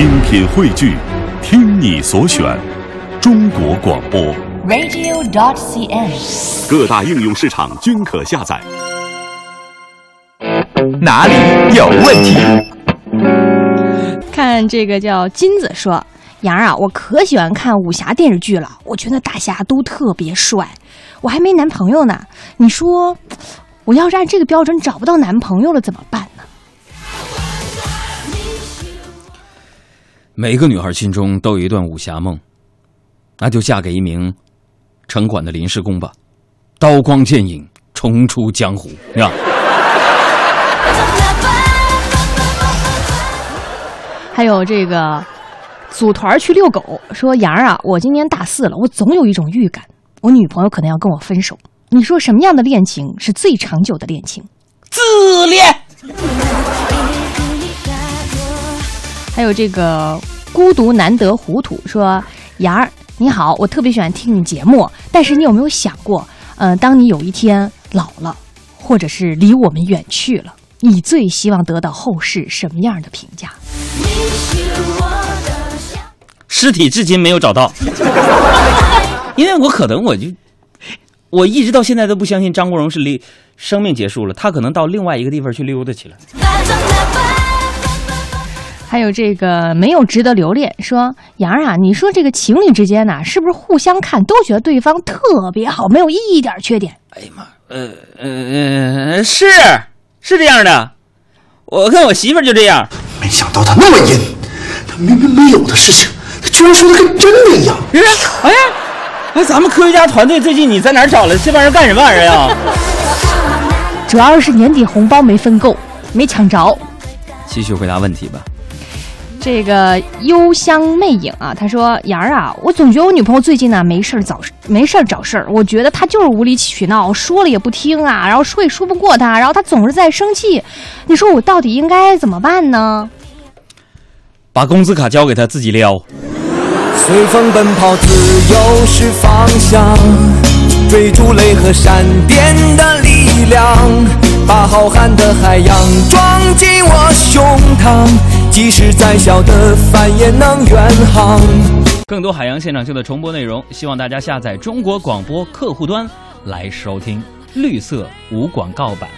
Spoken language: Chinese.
精品汇聚，听你所选，中国广播。radio.dot.cn，。各大应用市场均可下载。哪里有问题？看这个叫金子说，杨儿啊，我可喜欢看武侠电视剧了，我觉得大侠都特别帅。我还没男朋友呢，你说我要是按这个标准找不到男朋友了怎么办每个女孩心中都有一段武侠梦，那就嫁给一名城管的临时工吧，刀光剑影，重出江湖，是吧？还有这个组团去遛狗，说杨儿啊，我今年大四了，我总有一种预感，我女朋友可能要跟我分手。你说什么样的恋情是最长久的恋情？自恋。还有这个孤独难得糊涂说：“杨儿你好，我特别喜欢听你节目，但是你有没有想过，呃，当你有一天老了，或者是离我们远去了，你最希望得到后世什么样的评价？尸体至今没有找到，因为我可能我就我一直到现在都不相信张国荣是离生命结束了，他可能到另外一个地方去溜达去了。还有这个没有值得留恋说杨儿啊，你说这个情侣之间呐、是不是互相看都觉得对方特别好，没有一点缺点？哎呀妈，呃呃呃，是是这样的，我跟我媳妇儿就这样。没想到他那么阴，他明明没有的事情，他居然说的跟真的一样。是，哎呀，哎，咱们科学家团队最近你在哪儿找了这帮人干什么玩意儿呀？主要是年底红包没分够，没抢着。继续回答问题吧。这个幽香魅影啊，他说：“杨儿啊，我总觉得我女朋友最近呢没事儿找没事儿找事儿，我觉得她就是无理取闹，说了也不听啊，然后说也说不过她，然后她总是在生气。你说我到底应该怎么办呢？把工资卡交给他自己撩。随风奔跑，自由是方向，追逐雷和闪电的力量，把浩瀚的海洋装进我胸膛，即使再小的帆也能远航。更多海洋现场秀的重播内容，希望大家下载中国广播客户端来收听。绿色无广告版。